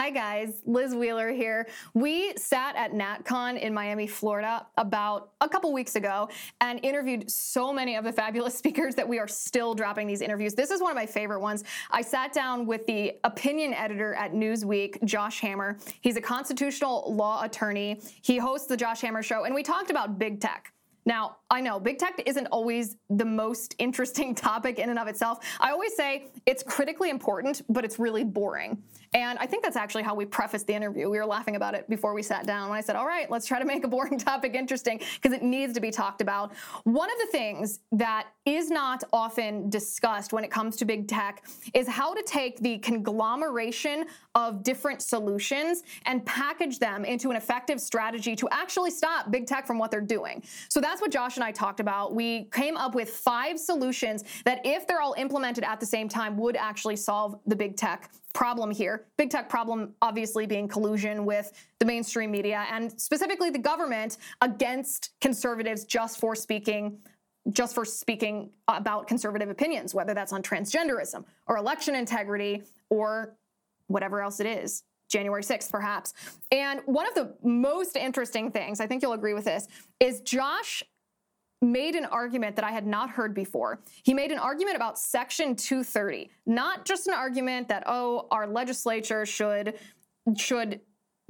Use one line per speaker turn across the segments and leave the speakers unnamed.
Hi guys, Liz Wheeler here. We sat at NatCon in Miami, Florida about a couple weeks ago and interviewed so many of the fabulous speakers that we are still dropping these interviews. This is one of my favorite ones. I sat down with the opinion editor at Newsweek, Josh Hammer. He's a constitutional law attorney. He hosts the Josh Hammer Show, and we talked about big tech. Now, I know big tech isn't always the most interesting topic in and of itself. I always say it's critically important, but it's really boring. And I think that's actually how we prefaced the interview. We were laughing about it before we sat down when I said, all right, let's try to make a boring topic interesting because it needs to be talked about. One of the things that is not often discussed when it comes to big tech is how to take the conglomeration of different solutions and package them into an effective strategy to actually stop big tech from what they're doing. So that's what Josh and I talked about. We came up with five solutions that, if they're all implemented at the same time, would actually solve the big tech problem here. Big tech problem, obviously, being collusion with the mainstream media and specifically the government against conservatives just for speaking. Just for speaking about conservative opinions, whether that's on transgenderism or election integrity or whatever else it is, January 6th, perhaps. And one of the most interesting things, I think you'll agree with this, is Josh made an argument that I had not heard before. He made an argument about Section 230, not just an argument that oh, our legislature should should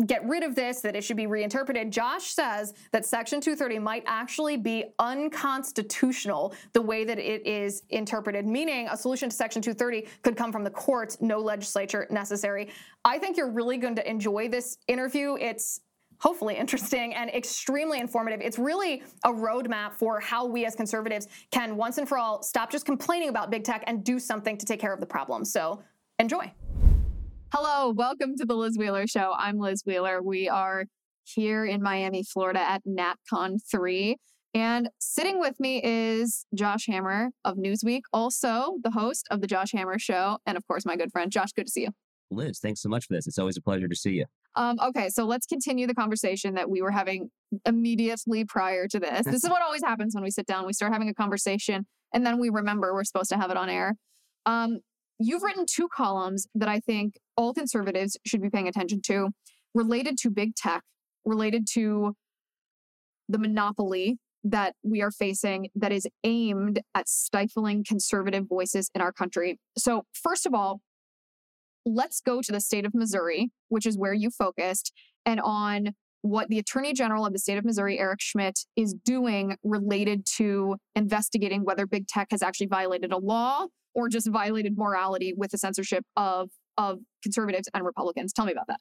get rid of this, that it should be reinterpreted. Josh says that Section 230 might actually be unconstitutional the way that it is interpreted, meaning a solution to Section 230 could come from the courts, no legislature necessary. I think you're really going to enjoy this interview. It's hopefully interesting and extremely informative. It's really a roadmap for how we as conservatives can once and for all stop just complaining about big tech and do something to take care of the problem. So enjoy. Hello, welcome to the Liz Wheeler Show. I'm Liz Wheeler. We are here in Miami, Florida at NatCon 3. And sitting with me is Josh Hammer of Newsweek, also the host of the Josh Hammer Show, and of course, my good friend. Josh, good to see you.
Liz, thanks so much for this. It's always a pleasure to see you.
Um, okay, so let's continue the conversation that we were having immediately prior to this. This is what always happens when we sit down. We start having a conversation and then we remember we're supposed to have it on air. Um, you've written two columns that I think all conservatives should be paying attention to related to big tech, related to the monopoly that we are facing that is aimed at stifling conservative voices in our country. So, first of all, let's go to the state of Missouri, which is where you focused, and on what the Attorney General of the state of Missouri, Eric Schmitt, is doing related to investigating whether big tech has actually violated a law or just violated morality with the censorship of, of conservatives and Republicans. Tell me about that.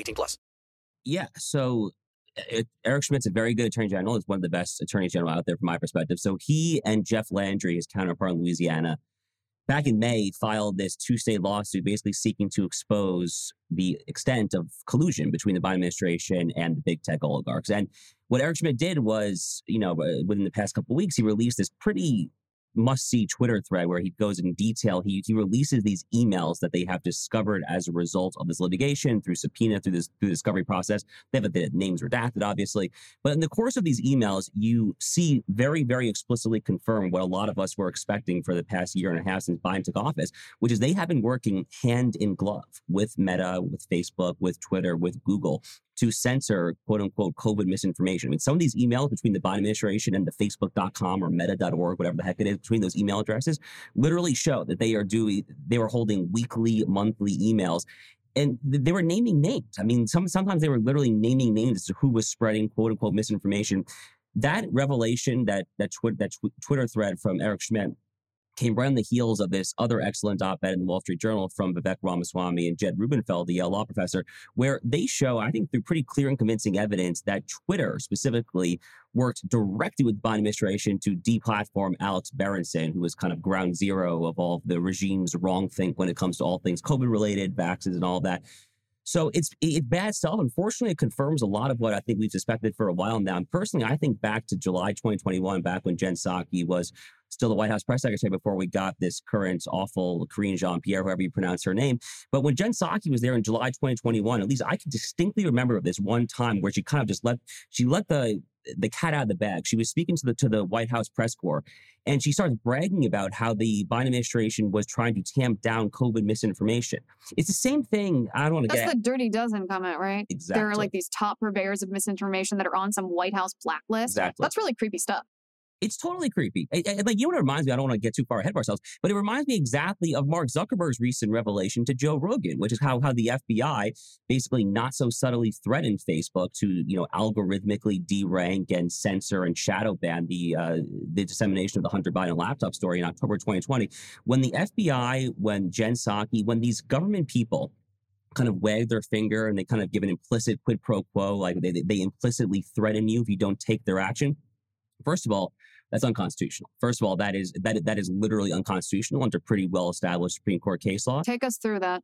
18 plus.
Yeah. So it, Eric Schmitt's a very good attorney general. Is one of the best attorneys general out there from my perspective. So he and Jeff Landry, his counterpart in Louisiana, back in May filed this two-state lawsuit basically seeking to expose the extent of collusion between the Biden administration and the big tech oligarchs. And what Eric Schmitt did was, you know, within the past couple weeks, he released this pretty must see Twitter thread where he goes in detail. He, he releases these emails that they have discovered as a result of this litigation through subpoena, through this through the discovery process. They have the names redacted, obviously. But in the course of these emails, you see very, very explicitly confirm what a lot of us were expecting for the past year and a half since Biden took office, which is they have been working hand in glove with Meta, with Facebook, with Twitter, with Google to censor quote unquote COVID misinformation. I mean, some of these emails between the Biden administration and the Facebook.com or meta.org, whatever the heck it is, between those email addresses, literally show that they are doing, they were holding weekly, monthly emails and they were naming names. I mean, some sometimes they were literally naming names to who was spreading quote unquote misinformation. That revelation, that that, twi- that tw- Twitter thread from Eric Schmitt came right on the heels of this other excellent op-ed in the Wall Street Journal from Vivek Ramaswamy and Jed Rubenfeld, the Yale law professor, where they show, I think, through pretty clear and convincing evidence that Twitter specifically worked directly with the Biden administration to deplatform Alex Berenson, who was kind of ground zero of all of the regime's wrong think when it comes to all things COVID-related, vaccines, and all that. So it's it's bad stuff. Unfortunately, it confirms a lot of what I think we've suspected for a while now. And personally, I think back to July 2021, back when Jen Psaki was still the White House press secretary before we got this current awful Karine Jean Pierre, whoever you pronounce her name. But when Jen Psaki was there in July 2021, at least I can distinctly remember this one time where she kind of just let she let the the cat out of the bag. She was speaking to the to the White House press corps, and she starts bragging about how the Biden administration was trying to tamp down COVID misinformation. It's the same thing. I don't want to get.
That's the dirty dozen comment, right?
exactly.
There are like these top purveyors of misinformation that are on some White House blacklist.
Exactly.
That's really creepy stuff.
It's totally creepy. And, and, like you know what it reminds me? I don't want to get too far ahead of ourselves, but it reminds me exactly of Mark Zuckerberg's recent revelation to Joe Rogan, which is how how the FBI basically not so subtly threatened Facebook to you know algorithmically derank and censor and shadow ban the uh, the dissemination of the Hunter Biden laptop story in October 2020. When the FBI, when Jen Psaki, when these government people kind of wag their finger and they kind of give an implicit quid pro quo, like they, they implicitly threaten you if you don't take their action. First of all, that's unconstitutional. First of all, that is that that is literally unconstitutional under pretty well established Supreme Court case law.
Take us through that.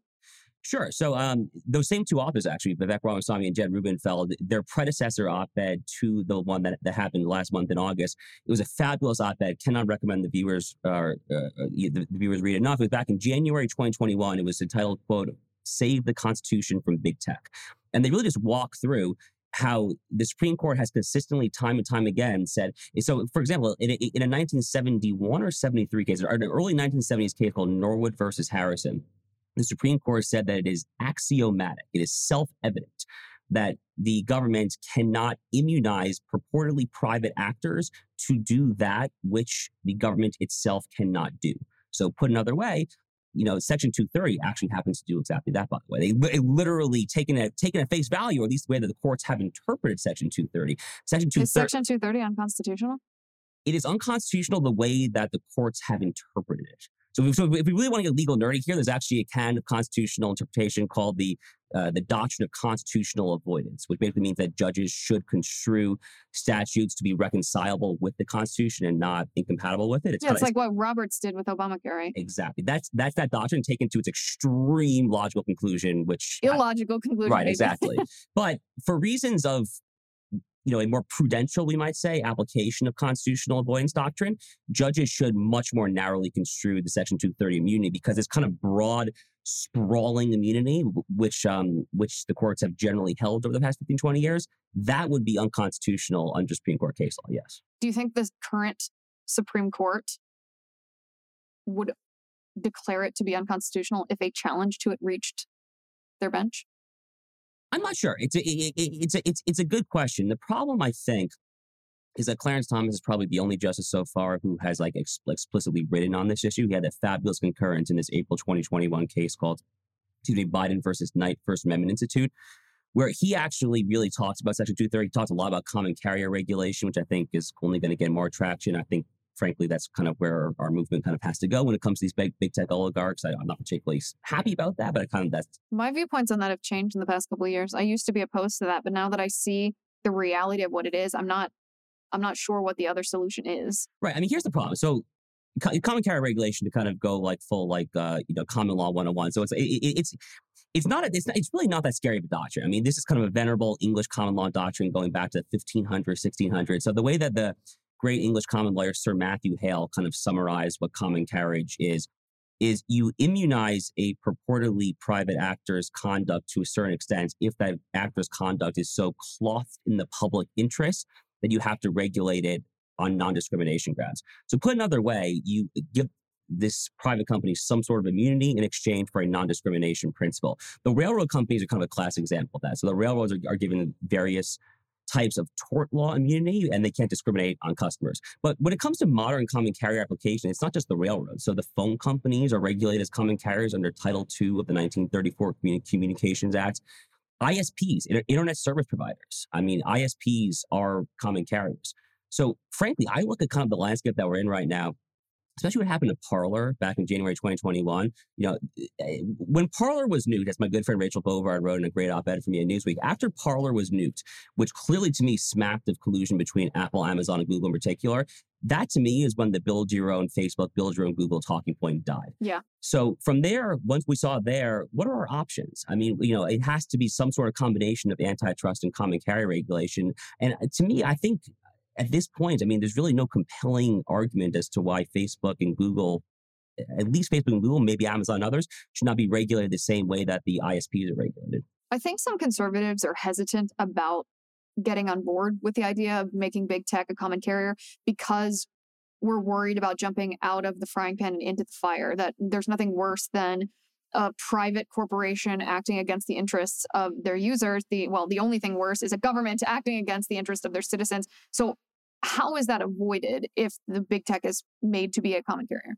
Sure. So um, those same two authors, actually, Vivek Ramaswamy and Jed Rubenfeld, their predecessor op-ed to the one that, that happened last month in August, it was a fabulous op-ed. Cannot recommend the viewers uh, uh, the, the viewers read it enough. It was back in January 2021. It was entitled, "quote Save the Constitution from Big Tech," and they really just walk through how the Supreme Court has consistently, time and time again, said. So, for example, in a, in a 1971 or 73 case, or an early 1970s case called Norwood versus Harrison, the Supreme Court said that it is axiomatic, it is self evident that the government cannot immunize purportedly private actors to do that which the government itself cannot do. So, put another way, you know, Section 230 actually happens to do exactly that, by the way. They li- literally taken at taken at face value, or at least the way that the courts have interpreted Section 230. Section
Is
230
Section 230 unconstitutional?
it is unconstitutional the way that the courts have interpreted it. So, if- so if we really want to get legal nerdy here, there's actually a canon of constitutional interpretation called the uh, the doctrine of constitutional avoidance, which basically means that judges should construe statutes to be reconcilable with the Constitution and not incompatible with it.
Yeah,
kinda-
it's like what Roberts did with Obamacare, right?
exactly that's that's that doctrine taken to its extreme logical conclusion, which I-
Illogical conclusion.
right
maybe.
exactly but for reasons of you know a more prudential we might say application of constitutional avoidance doctrine judges should much more narrowly construe the section 230 immunity because it's kind of broad sprawling immunity which um which the courts have generally held over the past 15 20 years that would be unconstitutional under supreme court case law yes
Do you think the current Supreme Court would declare it to be unconstitutional if a challenge to it reached their bench?
I'm not sure. It's a, it, it, it's a, it's it's a good question. The problem, I think, is that Clarence Thomas is probably the only justice so far who has like ex- explicitly written on this issue. He had a fabulous concurrence in this April 2021 case called, excuse me, Biden versus Knight First Amendment Institute, where he actually really talks about Section 230. He talks a lot about common carrier regulation, which I think is only going to get more traction. I think. Frankly, that's kind of where our movement kind of has to go when it comes to these big, big tech oligarchs. I, I'm not particularly happy about that, but I kind of that's
My viewpoints on that have changed in the past couple of years. I used to be opposed to that, but now that I see the reality of what it is, I'm not I'm not sure what the other solution is.
Right. I mean, here's the problem. So, common carrier regulation to kind of go like full like uh, you know common law 101. So it's it, it- it's it's not a, it's not, it's really not that scary of a doctrine. I mean, this is kind of a venerable English common law doctrine going back to 1500, 1600. So the way that the great English common lawyer Sir Matthew Hale kind of summarized what common carriage is is you immunize a purportedly private actor's conduct to a certain extent if that actor's conduct is so clothed in the public interest that you have to regulate it on non-discrimination grounds. So put another way, you give this private company some sort of immunity in exchange for a non-discrimination principle. The railroad companies are kind of a classic example of that. So the railroads are, are given various types of tort law immunity and they can't discriminate on customers. But when it comes to modern common carrier application, it's not just the railroads. So the phone companies are regulated as common carriers under Title II of the 1934 Communications Act. ISPs, internet service providers. I mean, ISPs are common carriers. So frankly, I look at kind of the landscape that we're in right now especially what happened to Parler back in January 2021. You know, eh, when Parler was nuked, as my good friend Rachel Bovard wrote in a great op-ed for me in Newsweek, after Parler was nuked, which clearly to me smacked of collusion between Apple, Amazon, and Google in particular, that to me is when the build your own Facebook, build your own Google talking point died.
Yeah.
So from there, once we saw there, what are our options? I mean, you know, it has to be some sort of combination of antitrust and common carrier regulation. And uh, to me, I think at this point, I mean, there's really no compelling argument as to why Facebook and Google, at least Facebook and Google, maybe Amazon and others, should not be regulated the same way that the ISPs are regulated.
I think some conservatives are hesitant about getting on board with the idea of making big tech a common carrier because we're worried about jumping out of the frying pan and into the fire, that there's nothing worse than a private corporation acting against the interests of their users. The well, the only thing worse is a government acting against the interests of their citizens. So how is that avoided if the big tech is made to be a common carrier?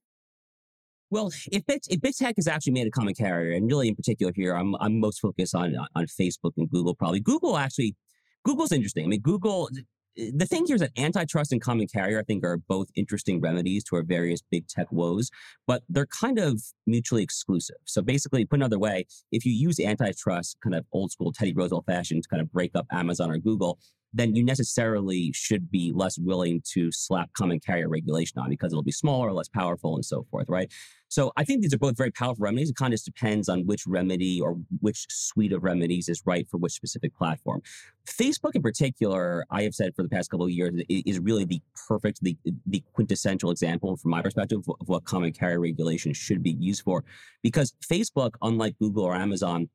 Well, if big, if big tech is actually made a common carrier, and really in particular here, I'm I'm most focused on on Facebook and Google. Probably Google actually, Google's interesting. I mean, Google. Eh, the thing here is that antitrust and common carrier, I think, are both interesting remedies to our various big tech woes, but they're kind of mutually exclusive. So basically, put another way, if you use antitrust, kind of old school Teddy Roosevelt fashion, to kind of break up Amazon or Google, then you necessarily should be less willing to slap common carrier regulation on because it'll be smaller, less powerful, and so forth, right? So I think these are both very powerful remedies. It kind of just depends on which remedy or which suite of remedies is right for which specific platform. Facebook, in particular, I have said for the past couple of years, is really the perfect, the, the quintessential example from my perspective of what common carrier regulation should be used for. Because Facebook, unlike Google or Amazon,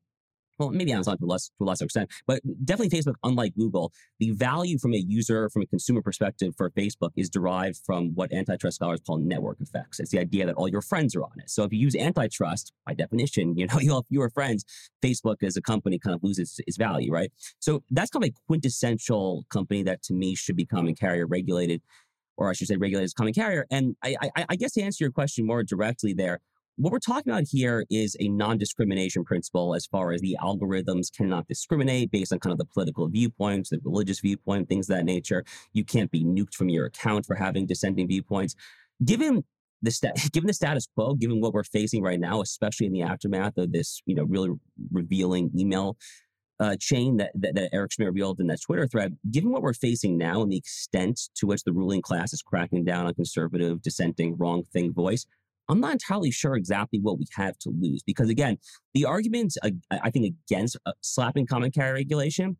well, maybe Amazon to less to a lesser extent, but definitely Facebook, unlike Google, the value from a user, from a consumer perspective for Facebook is derived from what antitrust scholars call network effects. It's the idea that all your friends are on it. So if you use antitrust, by definition, you know, you'll have fewer friends. Facebook as a company kind of loses its value, right? So that's kind of a quintessential company that to me should be common carrier regulated, or I should say regulated as common carrier. And I, I, I guess to answer your question more directly there, what we're talking about here is a non discrimination principle as far as the algorithms cannot discriminate based on kind of the political viewpoints, the religious viewpoint, things of that nature. You can't be nuked from your account for having dissenting viewpoints. Given the sta- given the status quo, given what we're facing right now, especially in the aftermath of this, you know, really revealing email uh, chain that, that, that Eric Schmitt revealed in that Twitter thread, given what we're facing now and the extent to which the ruling class is cracking down on conservative, dissenting, wrong thing voice, I'm not entirely sure exactly what we have to lose because again, the argument I think against uh, slapping common carrier regulation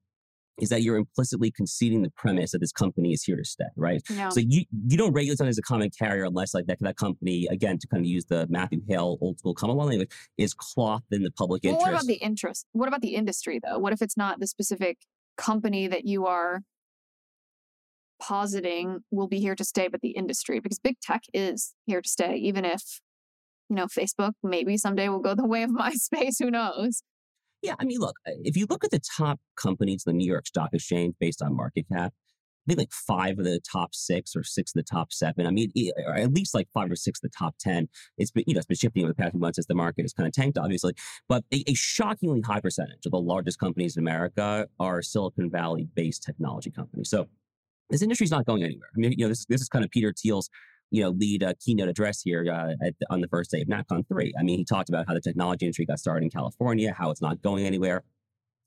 is that you're implicitly conceding the premise that this company is here to stay, right? So you you don't regulate something as a common carrier unless like that that company again to kind of use the Matthew Hale old school common law language is clothed in the public
well,
interest.
What about the interest? What about the industry though? What if it's not the specific company that you are positing will be here to stay, but the industry, because big tech is here to stay, even if, you know, Facebook maybe someday will go the way of MySpace. Who knows?
Yeah, I mean, look, uh, if you look at the top companies the New York Stock Exchange based on market cap, I think like five of the top six or six of the top seven. I mean, or at least like five or six of the top 10. It's been, you know, it's been shifting over the past few months as the market has kind of tanked, obviously. But a, a shockingly high percentage of the largest companies in America are Silicon Valley based technology companies. So this industry is not going anywhere. I mean, you know, this, this is kind of Peter Thiel's, you know, lead uh, keynote address here uh, on the first day of NatCon 3. I mean, he talked about how the technology industry got started in California, how it's not going anywhere.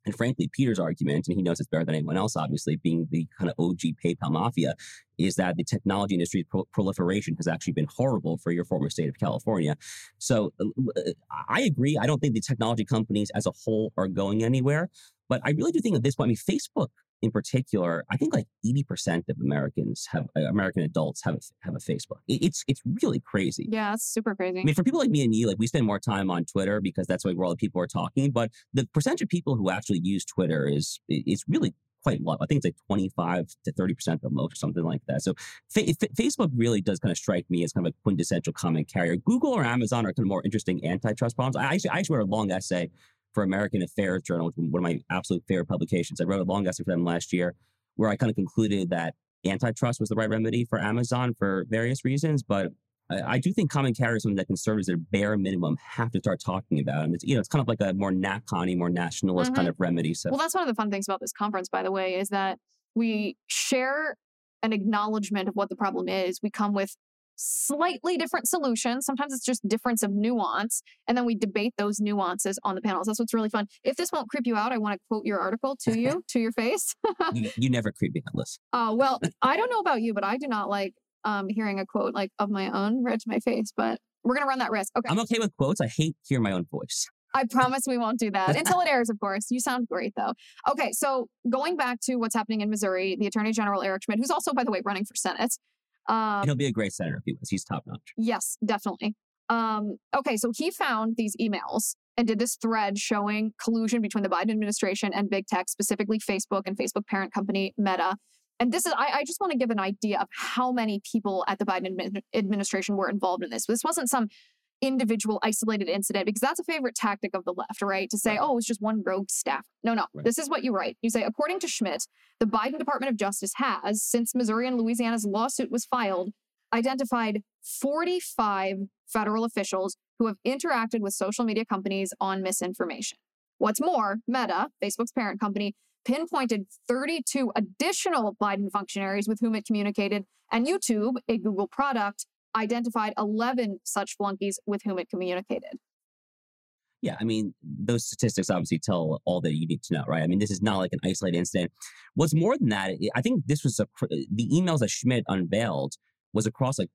And frankly, Peter's argument, and he knows it's better than anyone else, obviously, being the kind of OG PayPal mafia, is that the technology industry's pro- proliferation has actually been horrible for your former state of California. So uh, uh, I agree. I don't think the technology companies as a whole are going anywhere. But I really do think at this point, I mean, Facebook in particular, I think like 80% of Americans have uh, American adults have a, have a Facebook. It, it's it's really crazy.
Yeah, it's super crazy.
I mean, for people like me and you, like we spend more time on Twitter because that's where all the people are talking. But the percentage of people who actually use Twitter is is really quite low. I think it's like 25 to 30 percent the most, or something like that. So fa- fa- Facebook really does kind of strike me as kind of a quintessential common carrier. Google or Amazon are kind of more interesting antitrust problems. I actually I actually wrote a long essay for American Affairs Journal, which one of my absolute favorite publications. I wrote a long essay for them last year where I kind of concluded that antitrust was the right remedy for Amazon for various reasons. But I, I do think common carrier is something that conservatives at bare minimum have to start talking about. And it's, you know, it's kind of like a more NatCon more nationalist kind
Mhm.
of remedy. So
Well, that's one of the fun things about this conference, by the way, is that we share an acknowledgement of what the problem is. We come with slightly different solutions. Sometimes it's just difference of nuance. And then we debate those nuances on the panels. That's what's really fun. If this won't creep you out, I want to quote your article to you, to your face.
you, you never creep me out, Liz.
Uh, well, I don't know about you, but I do not like um, hearing a quote like of my own read to my face. But we're gonna run that risk. Okay.
I'm okay with quotes. I hate hearing my own voice.
I promise we won't do that until it airs, of course. You sound great, though. Okay, so going back to what's happening in Missouri, the Attorney General Eric Schmitt, who's also, by the way, running for Senate. Um,
he'll be a great senator if he was. He's top notch.
Yes, definitely. Um, okay, so he found these emails and did this thread showing collusion between the Biden administration and big tech, specifically Facebook and Facebook parent company Meta. And this is, I, I just want to give an idea of how many people at the Biden admin- administration were involved in this. This wasn't some individual isolated incident because that's a favorite tactic of the left, right? To say,
Right.
oh, it was just one rogue staffer. No, no.
Right.
This is what you write. You say, according to Schmitt, the Biden Department of Justice has, since Missouri and Louisiana's lawsuit was filed, identified 45 federal officials who have interacted with social media companies on misinformation. What's more, Meta, Facebook's parent company, pinpointed 32 additional Biden functionaries with whom it communicated, and YouTube, a Google product, identified 11 such flunkies with whom it communicated.
Yeah, I mean, those statistics obviously tell all that you need to know, right? I mean, this is not like an isolated incident. What's more than that, I think this was a, the emails that Schmitt unveiled was across like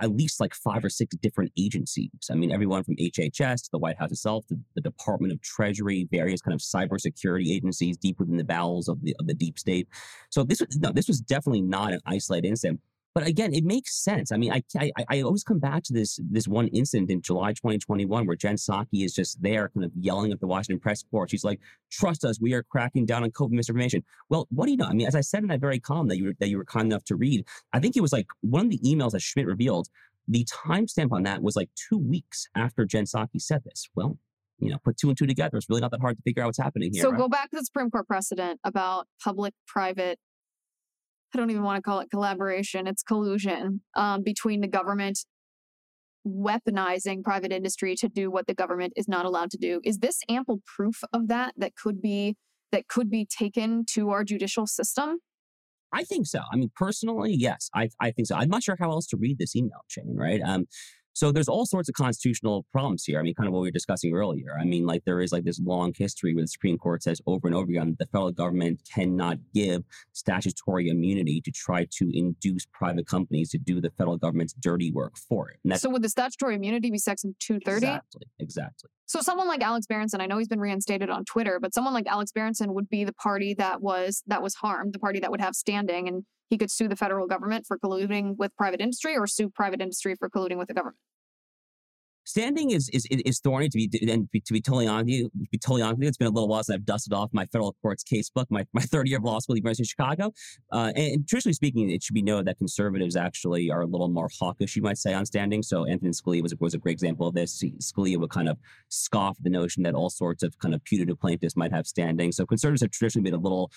at, least like five or six different agencies. I mean, everyone from HHS to the White House itself, to the Department of Treasury, various kind of cybersecurity agencies deep within the bowels of the of the deep state. So this was no, this was definitely not an isolated incident. But again, it makes sense. I mean, I, I I always come back to this this one incident in July 2021 where Jen Psaki is just there, kind of yelling at the Washington press corps. She's like, "Trust us, we are cracking down on COVID misinformation." Well, what do you know? I mean, as I said in that very column that you were, that you were kind enough to read, I think it was like one of the emails that Schmitt revealed. The timestamp on that was like two weeks after Jen Psaki said this. Well, you know, put two and two together. It's really not that hard to figure out what's happening here.
so
right?
go back to the Supreme Court precedent about public private, I don't even want to call it collaboration, it's collusion um, between the government weaponizing private industry to do what the government is not allowed to do. Is this ample proof of that that could be that could be taken to our judicial system?
I think so. I mean, personally, yes, I, I think so. I'm not sure how else to read this email chain, right? Um, so there's all sorts of constitutional problems here. I mean, kind of what we were discussing earlier. I mean, like there is like this long history where the Supreme Court says over and over again that the federal government cannot give statutory immunity to try to induce private companies to do the federal government's dirty work for it.
So would the statutory immunity be section 230?
exactly, exactly.
So someone like Alex Berenson, I know he's been reinstated on Twitter, but someone like Alex Berenson would be the party that was that was harmed, the party that would have standing, and he could sue the federal government for colluding with private industry or sue private industry for colluding with the government.
Standing is is is thorny to be and to be totally honest with you. To be totally honest with you, it's been a little while since I've dusted off my federal courts casebook, my my third year of law school at the University of Chicago. Uh, and, and truthfully speaking, it should be noted that conservatives actually are a little more hawkish, you might say, on standing. So Antonin Scalia was a, was a great example of this. Scalia would kind of scoff the notion that all sorts of kind of putative plaintiffs might have standing. So conservatives have traditionally been a little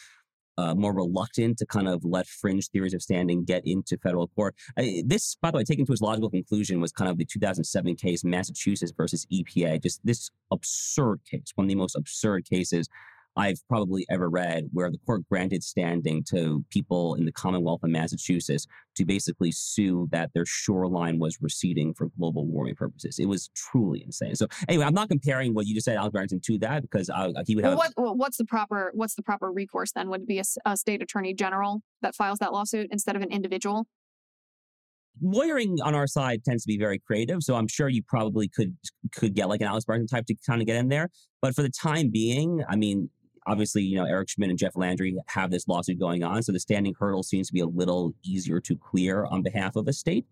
uh, more reluctant to kind of let fringe theories of standing get into federal court. I, this, by the way, taken to its logical conclusion, was kind of the 2007 case, Massachusetts versus EPA. Just this absurd case, one of the most absurd cases I've probably ever read, where the court granted standing to people in the Commonwealth of Massachusetts to basically sue that their shoreline was receding for global warming purposes. It was truly insane. So, anyway, I'm not comparing what you just said, Alex Barrington, to that because uh, he would have.
Well, what well, what's the proper what's the proper recourse then? Would it be a state attorney general that files that lawsuit instead of an individual?
lawyering on our side tends to be very creative, so I'm sure you probably could could get like an Alex Barton type to kind of get in there. But for the time being, I mean, obviously, you know, Eric Schmitt and Jeff Landry have this lawsuit going on, so the standing hurdle seems to be a little easier to clear on behalf of a state.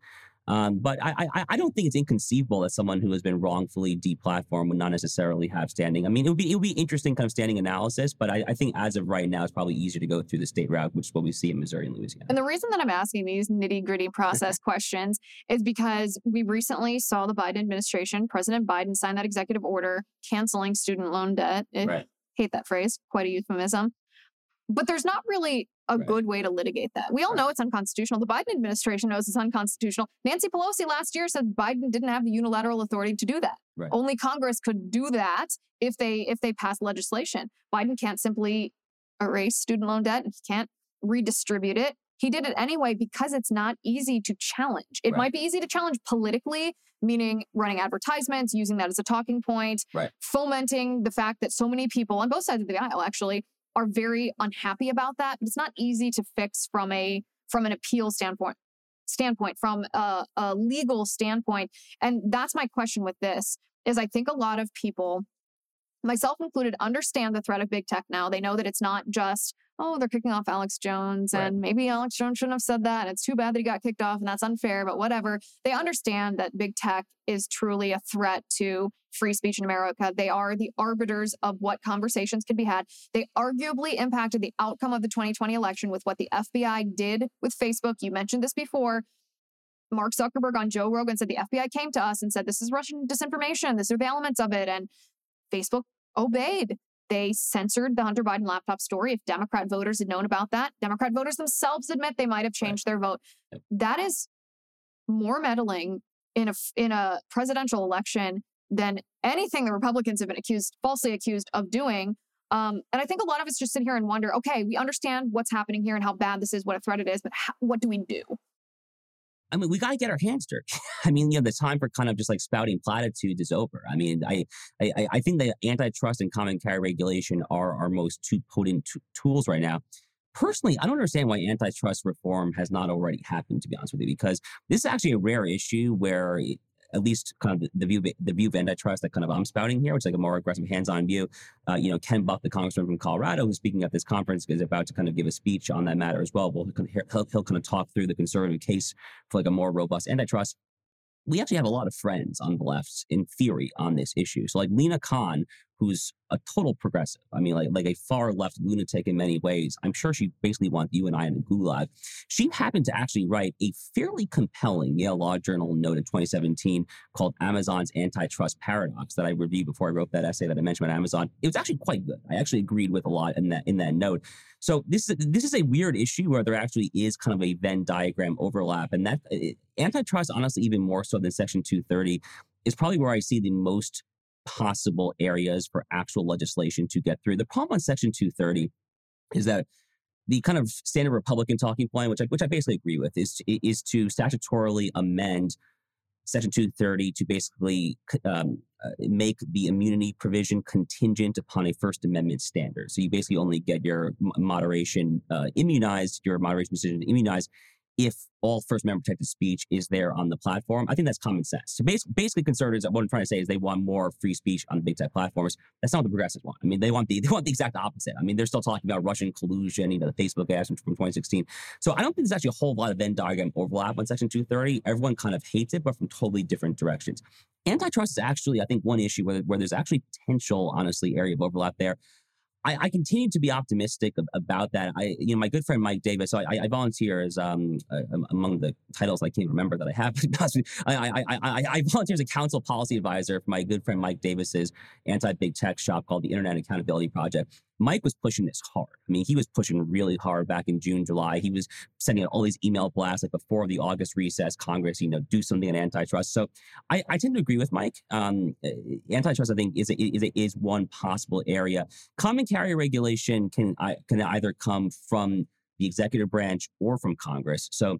Um, but I, I I don't think it's inconceivable that someone who has been wrongfully deplatformed would not necessarily have standing. I mean, it would be it would be interesting kind of standing analysis, but I, I think as of right now, it's probably easier to go through the state route, which is what we see in Missouri and Louisiana.
And the reason that I'm asking these nitty gritty process questions is because we recently saw the Biden administration, President Biden, sign that executive order canceling student loan debt. Eh,
Right.
Hate that phrase, quite a euphemism. But there's not really a
Right.
good way to litigate that. We all
Right.
know it's unconstitutional. The Biden administration knows it's unconstitutional. Nancy Pelosi last year said Biden didn't have the unilateral authority to do that.
Right.
Only Congress could do that if they if they pass legislation. Biden can't simply erase student loan debt. He can't redistribute it. He did it anyway because it's not easy to challenge. It
Right.
might be easy to challenge politically, meaning running advertisements, using that as a talking point,
Right.
fomenting the fact that so many people on both sides of the aisle actually are very unhappy about that. But it's not easy to fix from a from an appeal standpoint standpoint from a, a legal standpoint and that's my question with this is i think a lot of people myself included understand the threat of big tech now they know that it's not just oh they're kicking off alex jones
Right.
and maybe alex jones shouldn't have said that and it's too bad that he got kicked off and that's unfair but whatever they understand that big tech is truly a threat to free speech in america they are the arbiters of what conversations can be had they arguably impacted the outcome of the 2020 election with what the fbi did with facebook you mentioned this before Mark Zuckerberg on Joe Rogan said the FBI came to us and said, This is Russian disinformation. These are the elements of it. And Facebook obeyed. They censored the Hunter Biden laptop story. If Democrat voters had known about that, Democrat voters themselves admit they might have changed their vote.
Yep.
That is more meddling in a in a presidential election than anything the Republicans have been accused, falsely accused of doing. Um, and I think a lot of us just sit here and wonder, okay, we understand what's happening here and how bad this is, what a threat it is, but how, what do we do?
I mean, we got to get our hands dirty. I mean, you know, the time for kind of just like spouting platitudes is over. I mean, I, I, I- think that antitrust and common carrier regulation are our most two potent t- tools right now. Personally, I don't understand why antitrust reform has not already happened. To be honest with you, because this is actually a rare issue where. At least, kind of the- view, the view of antitrust that kind of I'm spouting here, which is like a more aggressive, hands-on view. Uh, you know, Ken Buck, the congressman from Colorado, who's speaking at this conference, is about to kind of give a speech on that matter as well. Well, he'll, he'll, he'll kind of talk through the conservative case for like a more robust antitrust. We actually have a lot of friends on the left, in theory, on this issue. So, like Lina Khan, who's a total progressive. I mean, like like a far left lunatic in many ways. I'm sure she basically wants you and I in a gulag. She happened to actually write a fairly compelling Yale Law Journal note in 2017 called Amazon's Antitrust Paradox that I reviewed before I wrote that essay that I mentioned about Amazon. It was actually quite good. I actually agreed with a lot in that in that note. So this is this is a weird issue where there actually is kind of a Venn diagram overlap, and that uh, antitrust, honestly, even more so than Section 230, is probably where I see the most possible areas for actual legislation to get through. The problem on Section 230 is that the kind of standard Republican talking point, which I, which I basically agree with, is is to statutorily amend Section 230 to basically um, uh, make the immunity provision contingent upon a First Amendment standard. So you basically only get your moderation uh, immunized, your moderation decision immunized, if all First Amendment protected speech is there on the platform. I think that's common sense. So bas- basically, conservatives, what I'm trying to say is they want more free speech on the big tech platforms. That's not what the progressives want. I mean, they want the they want the exact opposite. I mean, they're still talking about Russian collusion, you know, the Facebook ads from, from 2016. So I don't think there's actually a whole lot of Venn diagram overlap on Section 230. Everyone kind of hates it, but from totally different directions. Antitrust is actually, I think, one issue where, where there's actually potential, honestly, area of overlap there. I, I continue to be optimistic about that. I, you know, my good friend Mike Davis. So I, I volunteer as um uh, among the titles I can't remember that I have. I, I, I, I, I volunteer as a council policy advisor for my good friend Mike Davis's anti-big tech shop called the Internet Accountability Project. Mike was pushing this hard. I mean, he was pushing really hard back in June, July. He was sending out all these email blasts like before the August recess, Congress, you know, do something on antitrust. So I, I tend to agree with Mike. Um, uh, antitrust, I think, is a, is a, is one possible area. Common carrier regulation can can either come from the executive branch or from Congress. So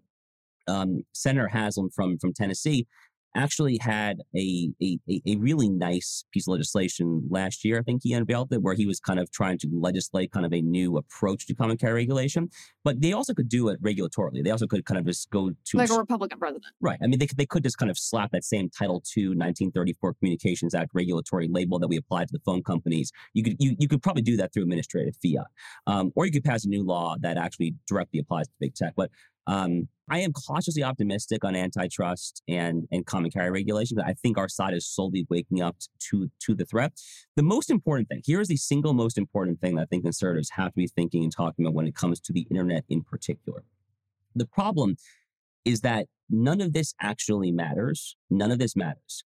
um, Senator Haslam from from Tennessee actually had a, a a really nice piece of legislation last year. I think he unveiled it, where he was kind of trying to legislate kind of a new approach to common carrier regulation. But they also could do it regulatorily. They also could kind of just go to
Like a Republican president.
Right. I mean, they could, they could just kind of slap that same Title II 1934 Communications Act regulatory label that we applied to the phone companies. You could you, you could probably do that through administrative fiat, um, or you could pass a new law that actually directly applies to big tech. But um, I am cautiously optimistic on antitrust and and common carrier regulation. But I think our side is slowly waking up to to the threat. The most important thing here is the single most important thing that I think conservatives have to be thinking and talking about when it comes to the internet in particular. The problem is that none of this actually matters. None of this matters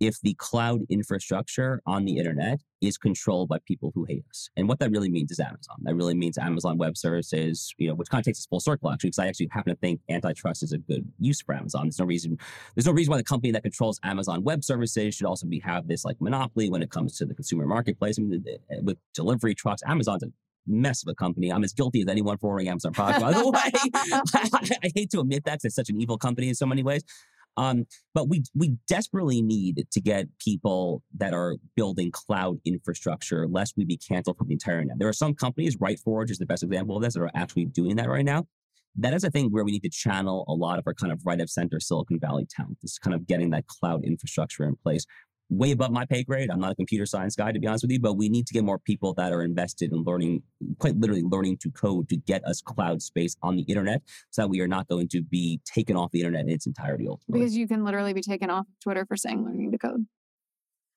if the cloud infrastructure on the internet is controlled by people who hate us. And what that really means is Amazon. That really means Amazon Web Services, you know, which kind of takes us full circle actually, because I actually happen to think antitrust is a good use for Amazon. There's no reason there's no reason why the company that controls Amazon Web Services should also be have this like monopoly when it comes to the consumer marketplace. I mean, with delivery trucks, Amazon's a mess of a company. I'm as guilty as anyone for ordering Amazon products, by the way. I, I, hate to admit that because it's such an evil company in so many ways. Um, but we we desperately need to get people that are building cloud infrastructure, lest we be canceled from the entire net. There are some companies, RightForge is the best example of this, that are actually doing that right now. That is a thing where we need to channel a lot of our kind of right of center Silicon Valley talent. This kind of getting that cloud infrastructure in place way above my pay grade. I'm not a computer science guy, to be honest with you, but we need to get more people that are invested in learning, quite literally learning to code to get us cloud space on the internet so that we are not going to be taken off the internet in its entirety ultimately.
Because you can literally be taken off Twitter for saying learning to code.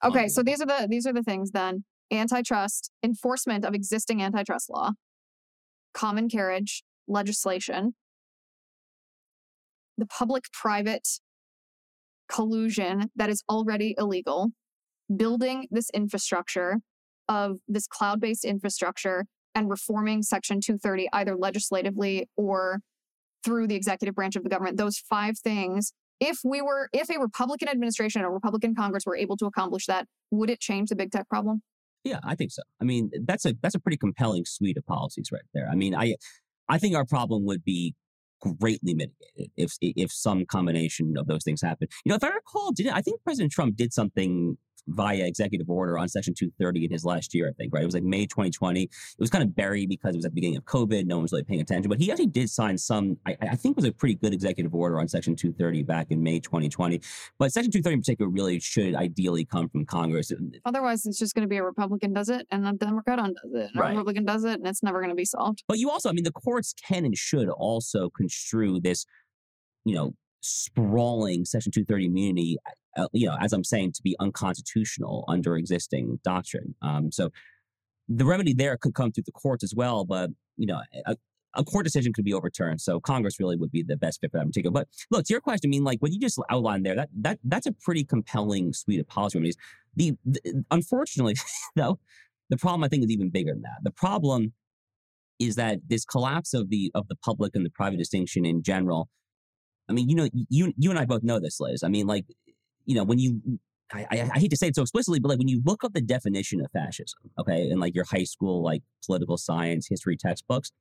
Okay, so these are the these are the things then. Antitrust, enforcement of existing antitrust law, common carriage legislation, the public private collusion that is already illegal, building this infrastructure of this cloud based infrastructure and reforming Section 230 either legislatively or through the executive branch of the government. Those five things. If we were, if a Republican administration or Republican Congress were able to accomplish that, would it change the big tech problem?
Yeah, I think so. I mean, that's a that's a pretty compelling suite of policies right there. I mean, I I think our problem would be greatly mitigated if if some combination of those things happened. You know, if I recall, did I think President Trump did something via executive order on Section 230 in his last year, I think, right? It was like May 2020. It was kind of buried because it was at the beginning of COVID. No one was really paying attention. But he actually did sign some, I, I think was a pretty good executive order on Section 230 back in May 2020. But Section 230 in particular really should ideally come from Congress.
Otherwise, it's just going to be a Republican does it and a Democrat undoes it. Uh, right. A Republican does it and it's never going to be solved.
But you also, I mean, the courts can and should also construe this, you know, sprawling Section 230 immunity uh, you know, as I'm saying, to be unconstitutional under existing doctrine. Um, so the remedy there could come through the courts as well, but you know, a, a, court decision could be overturned. So Congress really would be the best fit for that particular. But look, to your question, I mean, like what you just outlined there, that that that's a pretty compelling suite of policy remedies. The, the unfortunately, though, the problem I think is even bigger than that. The problem is that this collapse of the of the public and the private distinction in general. I mean, you know, you you and I both know this, Liz. I mean, like you know, when you, I, I, I, hate to say it so explicitly, but like when you look up the definition of fascism, okay, in like your high school, like political science, history textbooks,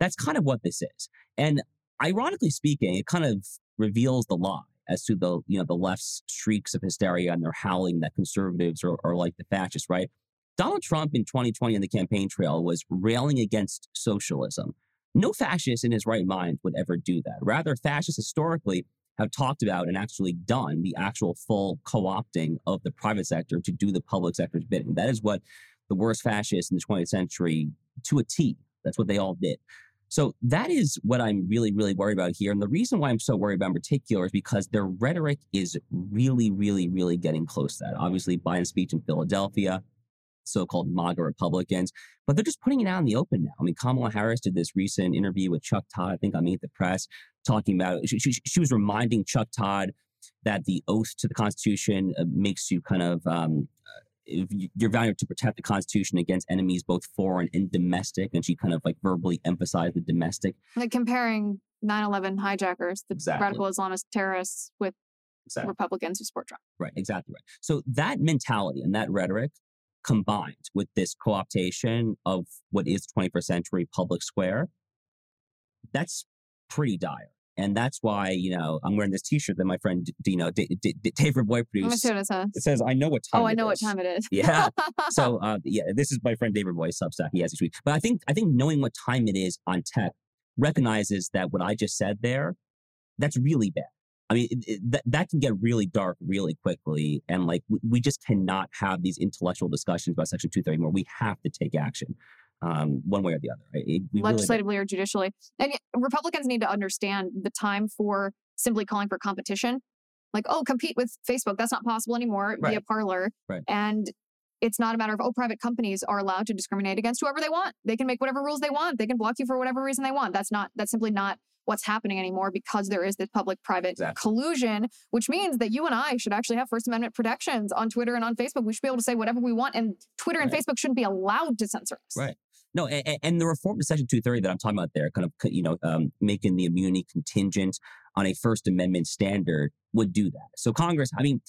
that's kind of what this is. And ironically speaking, it kind of reveals the lie as to the, you know, the left's streaks of hysteria and their howling that conservatives are, are like the fascists, right? Donald Trump in 2020 on the campaign trail was railing against socialism. No fascist in his right mind would ever do that. Rather, fascists historically have talked about and actually done the actual full co opting of the private sector to do the public sector's bidding. That is what the worst fascists in the 20th century, to a T, that's what they all did. So that is what I'm really, really worried about here. And the reason why I'm so worried about in particular is because their rhetoric is really, really, really getting close to that. Obviously, Biden's speech in Philadelphia, so-called MAGA Republicans, but they're just putting it out in the open now. I mean, Kamala Harris did this recent interview with Chuck Todd, I think on Meet the Press, talking about she, she, she, was reminding Chuck Todd that the oath to the Constitution uh, makes you kind of um, uh, you're valued to protect the Constitution against enemies both foreign and domestic, and she kind of like verbally emphasized the domestic,
like comparing 9/11 hijackers, the exactly. radical Islamist terrorists, with exactly. Republicans who support Trump.
Right, exactly right. So that mentality and that rhetoric combined with this co-optation of what is 21st century public square, that's pretty dire. And that's why, you know, I'm wearing this T-shirt that my friend, you know, D- D- D- David Boy produced.
Let me see what it says.
It says, "I know what time." It is.
Oh, I know
is.
what time it is.
yeah. So, uh, yeah, this is my friend David Boy's Substack. He has a tweet, but I think I think knowing what time it is on tech recognizes that what I just said there, that's really bad. I mean, it, it, that, that can get really dark really quickly. And like, we, we, just cannot have these intellectual discussions about Section 230 anymore. We have to take action um, one way or the other. Right?
Legislatively really or judicially. And Republicans need to understand the time for simply calling for competition. Like, oh, compete with Facebook. That's not possible anymore right. via Parler.
Right.
And it's not a matter of, oh, private companies are allowed to discriminate against whoever they want. They can make whatever rules they want. They can block you for whatever reason they want. That's not, that's simply not what's happening anymore because there is this public private
Exactly.
collusion, which means that you and I should actually have First Amendment protections on Twitter and on Facebook. We should be able to say whatever we want, and Twitter and Facebook shouldn't be allowed to censor us.
Right. No, and, and the reform to Section 230 that I'm talking about there, kind of, you know, um, making the immunity contingent on a First Amendment standard would do that. So Congress, I mean,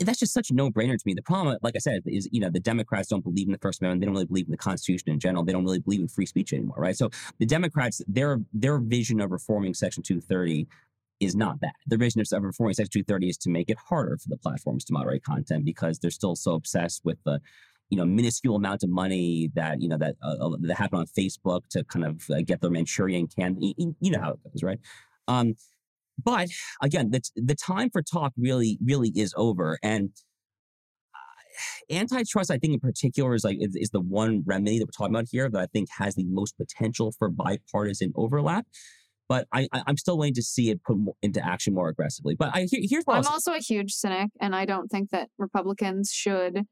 that's just such a no-brainer to me. The problem, like I said, is you know the Democrats don't believe in the First Amendment. They don't really believe in the Constitution in general. They don't really believe in free speech anymore, right? So the Democrats, their their vision of reforming Section 230 is not that. Their vision of reforming Section 230 is to make it harder for the platforms to moderate content because they're still so obsessed with the you know minuscule amount of money that you know that uh, uh, that happen on Facebook to kind of uh, get their Manchurian can you know how it goes right um but again the, the time for talk really really is over and uh, antitrust i think in particular is like is, is the one remedy that we're talking about here that i think has the most potential for bipartisan overlap but I, I'm still waiting to see it put into action more aggressively. But I here, here's what
I'm also a huge cynic, and I don't think that Republicans should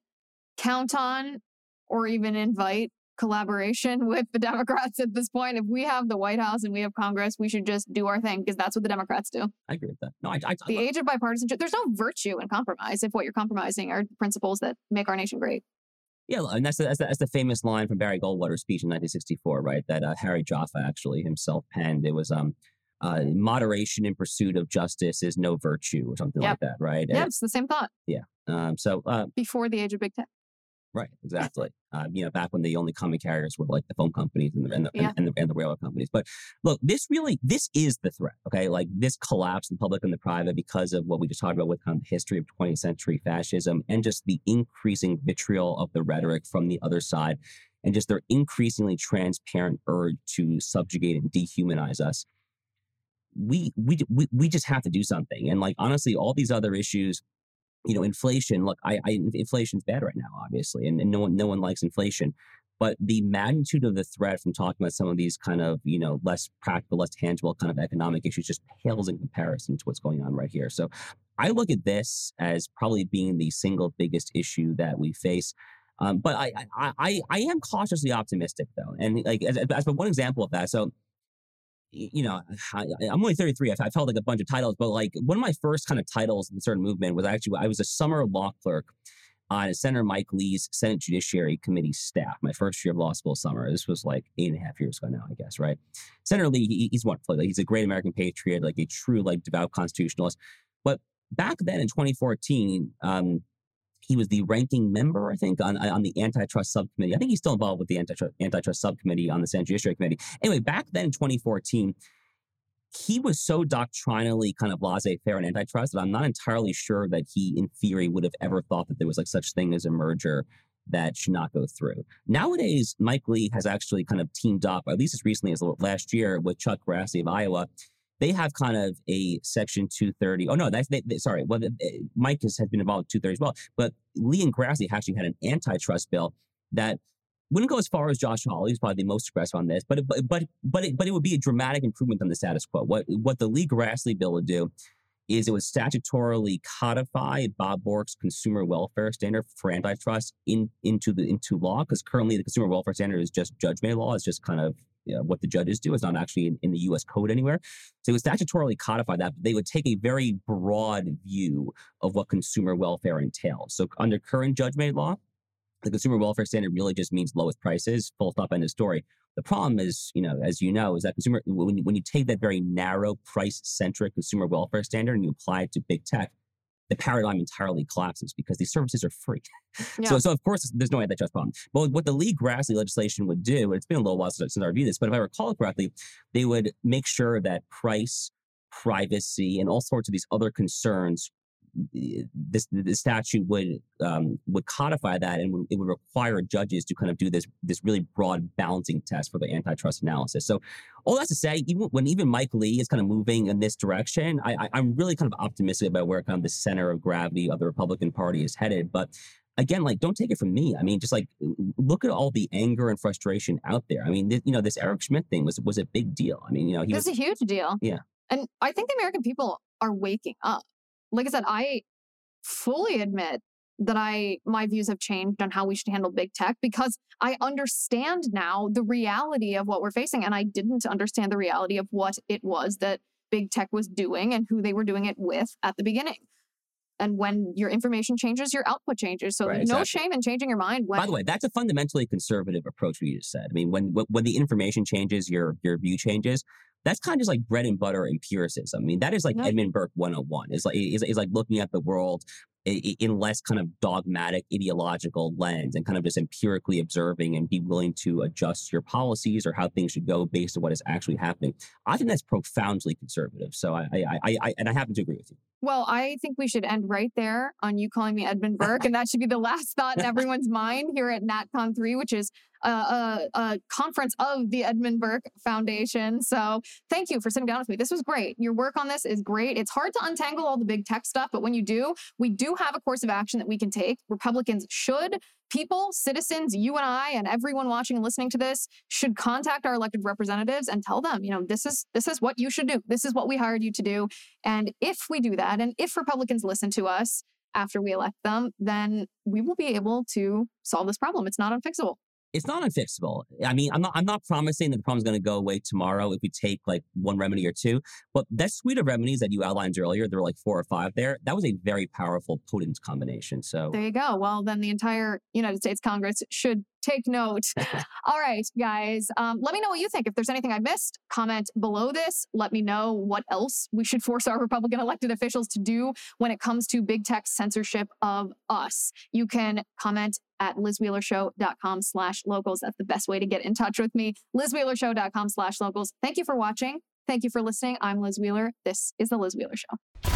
count on or even invite collaboration with the Democrats at this point. If we have the White House and we have Congress, we should just do our thing because that's what the Democrats do.
I agree with that. No, I, I,
The age of bipartisanship, there's no virtue in compromise if what you're compromising are principles that make our nation great.
Yeah, and that's the, that's, the, that's the famous line from Barry Goldwater's speech in 1964, right? That uh, Harry Jaffa actually himself penned. It was um, uh, moderation in pursuit of justice is no virtue, or something
Yep.
like that, right?
Yeah, it's the same thought Yeah.
um, so, uh,
before the age of big tech.
Right, exactly. Uh, you know, back when the only common carriers were like the phone companies and the and the,
Yeah.
and, the and the railroad companies. But look, this really this is the threat. Okay, like this collapse in the public and the private because of what we just talked about with kind of the history of 20th century fascism and just the increasing vitriol of the rhetoric from the other side and just their increasingly transparent urge to subjugate and dehumanize us. We we we we just have to do something. And like honestly, all these other issues you know, inflation. Look, I, I inflation's bad right now, obviously, and, and no one no one likes inflation. But the magnitude of the threat from talking about some of these kind of you know less practical, less tangible kind of economic issues just pales in comparison to what's going on right here. So I look at this as probably being the single biggest issue that we face. Um, but I, I I I am cautiously optimistic though, and like as, as one example of that. So you know, I, I'm only 33. I've, I've held like a bunch of titles, but like one of my first kind of titles in the certain movement was actually I was a summer law clerk on Senator Mike Lee's Senate Judiciary Committee staff. My first year of law school summer. This was like eight and a half years ago now, I guess, right? Senator Lee, he- he's wonderful. Like, he's a great American patriot, like a true like devout constitutionalist. But back then in 2014, um, he was the ranking member, I think, on on the antitrust subcommittee. I think he's still involved with the antitrust antitrust subcommittee on the Senate Judiciary Committee. Anyway, back then in 2014, he was so doctrinally kind of laissez-faire and antitrust that I'm not entirely sure that he, in theory, would have ever thought that there was like such thing as a merger that should not go through. Nowadays, Mike Lee has actually kind of teamed up, at least as recently as last year, with Chuck Grassley of Iowa. They have kind of a Section 230. Oh no, that's they, they- sorry. Well, uh, Mike has, has been involved in 230 as well, but Lee and Grassley actually had an antitrust bill that wouldn't go as far as Josh Hawley, who's probably the most aggressive on this, but but but but it, but it would be a dramatic improvement on the status quo. What what the Lee Grassley bill would do is it would statutorily codify Bob Bork's consumer welfare standard for antitrust in into the into law because currently the consumer welfare standard is just judge-made law. It's just kind of know, what the judges do. It's not actually in, in the U.S. code anywhere. So it would statutorily codify that. But they would take a very broad view of what consumer welfare entails. So under current judge-made law, the consumer welfare standard really just means lowest prices, full stop, end of story. The problem is, you know, as you know, is that consumer when when you take that very narrow price centric consumer welfare standard and you apply it to big tech, the paradigm entirely collapses because these services are free.
Yeah.
So, so of course, there's no antitrust problem. But what the Lee Grassley legislation would do, and it's been a little while since, since I reviewed this, but if I recall correctly, they would make sure that price, privacy, and all sorts of these other concerns this the statute would um, would codify that and would, it would require judges to kind of do this this really broad balancing test for the antitrust analysis. So all that's to say, even when even Mike Lee is kind of moving in this direction, I, I, I'm really kind of optimistic about where kind of the center of gravity of the Republican Party is headed. But again, like don't take it from me. I mean, just like look at all the anger and frustration out there. I mean, th- you know, this Eric Schmitt thing was was a big deal. I mean, you know, he
This
was
is a huge deal.
Yeah.
And I think the American people are waking up. Like I said, I fully admit that I my views have changed on how we should handle big tech because I understand now the reality of what we're facing and I didn't understand the reality of what it was that big tech was doing and who they were doing it with at the beginning. And when your information changes, your output changes. So
Right,
there's no
exactly.
shame in changing your mind. When,
By the way, that's a fundamentally conservative approach. What you just said. I mean, when when when the information changes, your your view changes. That's kind of just like bread and butter empiricism. I mean, that is like
Yeah.
Edmund Burke 101. Is like is, is like looking at the world in less kind of dogmatic ideological lens and kind of just empirically observing and be willing to adjust your policies or how things should go based on what is actually happening. I think that's profoundly conservative. So I I, I, I and I happen to agree with you.
Well, I think we should end right there on you calling me Edmund Burke, and that should be the last thought in everyone's mind here at NatCon 3, which is a, a, a conference of the Edmund Burke Foundation. So thank you for sitting down with me. This was great. Your work on this is great. It's hard to untangle all the big tech stuff, but when you do, we do have a course of action that we can take. Republicans should, people, citizens, you and I, and everyone watching and listening to this should contact our elected representatives and tell them, you know, this is this is what you should do. This is what we hired you to do. And if we do that, and if Republicans listen to us after we elect them, then we will be able to solve this problem. It's not unfixable.
It's not unfixable. I mean, I'm not I'm not promising that the problem's going to go away tomorrow if we take like one remedy or two. But that suite of remedies that you outlined earlier, there were like four or five there. That was a very powerful, potent combination. So
There you go. Well, then the entire United States Congress should take note. All right, guys. Um, let me know what you think. If there's anything I missed, comment below this. Let me know what else we should force our Republican elected officials to do when it comes to big tech censorship of us. You can comment at lizwheelershow.com slash locals. That's the best way to get in touch with me. lizwheelershow.com slash locals. Thank you for watching. Thank you for listening. I'm Liz Wheeler. This is the Liz Wheeler Show.